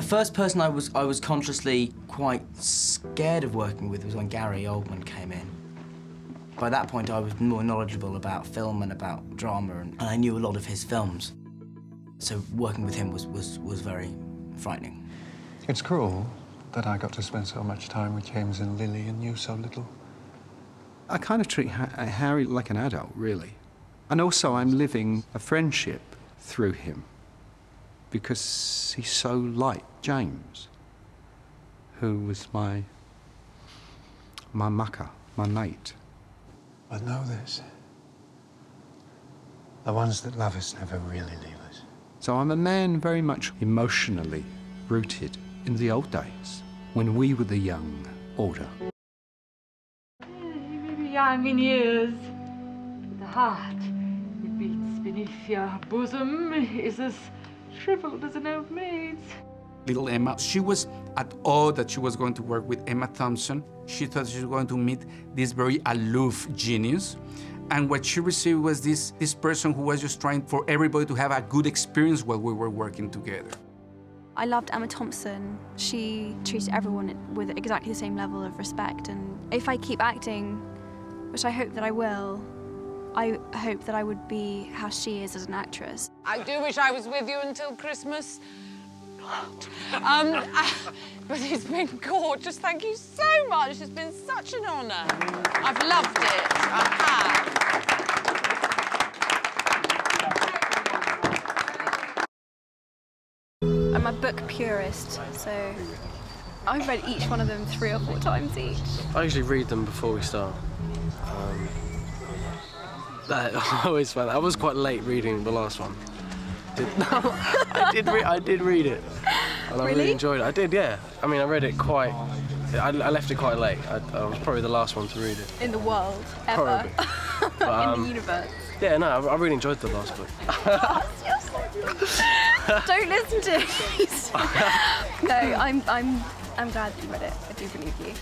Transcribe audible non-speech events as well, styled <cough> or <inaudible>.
The first person I was I was consciously quite scared of working with was when Gary Oldman came in. By that point, I was more knowledgeable about film and about drama, and, and I knew a lot of his films. So working with him was, was, was very frightening. It's cruel that I got to spend so much time with James and Lily and you so little. I kind of treat ha- uh, Harry like an adult, really. And also, I'm living a friendship through him because he's so like James, who was my, my mucker, my mate. I know this. The ones that love us never really leave us. So I'm a man very much emotionally rooted in the old days when we were the young order. You may be young in years, but the heart that beats beneath your bosom is as shriveled as an old maid's. Little Emma, she was at awe that she was going to work with Emma Thompson. She thought she was going to meet this very aloof genius. And what she received was this, this person who was just trying for everybody to have a good experience while we were working together. I loved Emma Thompson. She treated everyone with exactly the same level of respect. And if I keep acting, which I hope that I will, I hope that I would be how she is as an actress. I do wish I was with you until Christmas. Um, but it's been gorgeous. Thank you so much. It's been such an honour. I've loved it. I have. I'm a book purist, so I've read each one of them three or four times each. I usually read them before we start. Um, that, <laughs> I always find that. I was quite late reading the last one. Did, no, <laughs> I did. Re- I did read it, and I really? Really? enjoyed it. I did, yeah. I mean, I read it quite. I, I left it quite late. I, I was probably the last one to read it. In the world, ever. Probably. <laughs> But, In um, the universe. yeah, no, I, I really enjoyed the last book. Don't listen to me. no, I'm, I'm, I'm glad that you read it. I do believe you.